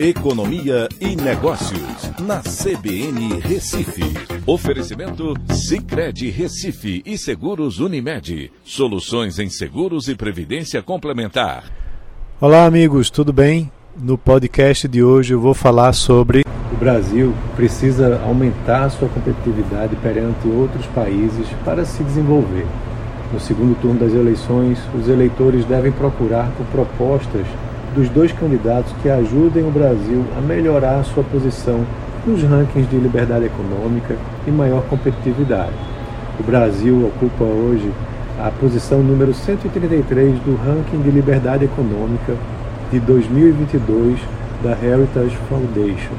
Economia e Negócios, na CBN Recife. Oferecimento Cicred Recife e Seguros Unimed. Soluções em seguros e previdência complementar. Olá, amigos, tudo bem? No podcast de hoje eu vou falar sobre. O Brasil precisa aumentar sua competitividade perante outros países para se desenvolver. No segundo turno das eleições, os eleitores devem procurar por propostas dos dois candidatos que ajudem o Brasil a melhorar sua posição nos rankings de liberdade econômica e maior competitividade. O Brasil ocupa hoje a posição número 133 do ranking de liberdade econômica de 2022 da Heritage Foundation.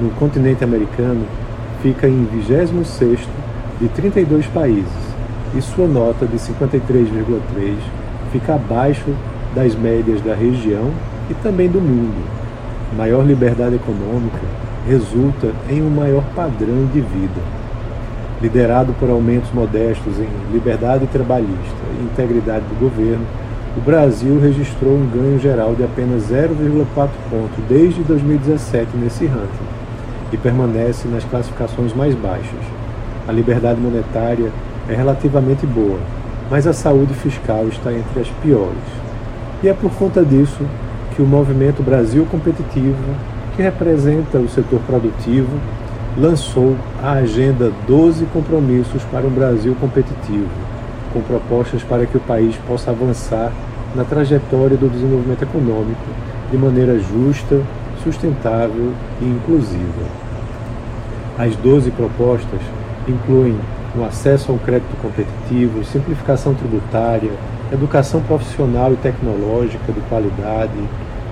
No continente americano, fica em 26º de 32 países e sua nota de 53,3 fica abaixo das médias da região e também do mundo. Maior liberdade econômica resulta em um maior padrão de vida. Liderado por aumentos modestos em liberdade trabalhista e integridade do governo, o Brasil registrou um ganho geral de apenas 0,4 ponto desde 2017 nesse ranking e permanece nas classificações mais baixas. A liberdade monetária é relativamente boa, mas a saúde fiscal está entre as piores. E é por conta disso que o movimento Brasil Competitivo, que representa o setor produtivo, lançou a Agenda 12 Compromissos para um Brasil Competitivo, com propostas para que o país possa avançar na trajetória do desenvolvimento econômico de maneira justa, sustentável e inclusiva. As 12 propostas incluem o acesso ao crédito competitivo, simplificação tributária, educação profissional e tecnológica de qualidade,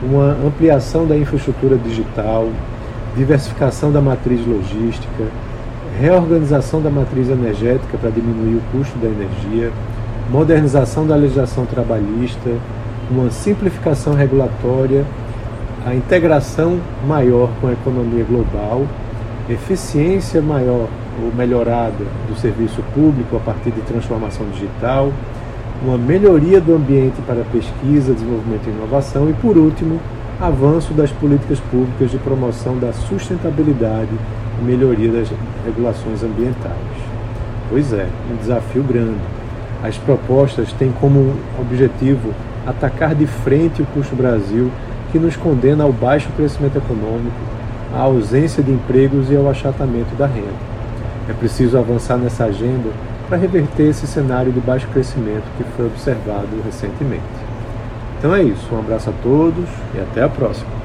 uma ampliação da infraestrutura digital, diversificação da matriz logística, reorganização da matriz energética para diminuir o custo da energia, modernização da legislação trabalhista, uma simplificação regulatória, a integração maior com a economia global, eficiência maior ou melhorada do serviço público a partir de transformação digital, uma melhoria do ambiente para pesquisa, desenvolvimento e inovação e, por último, avanço das políticas públicas de promoção da sustentabilidade e melhoria das regulações ambientais. Pois é, um desafio grande. As propostas têm como objetivo atacar de frente o custo Brasil, que nos condena ao baixo crescimento econômico, à ausência de empregos e ao achatamento da renda. É preciso avançar nessa agenda para reverter esse cenário de baixo crescimento que foi observado recentemente. Então é isso, um abraço a todos e até a próxima.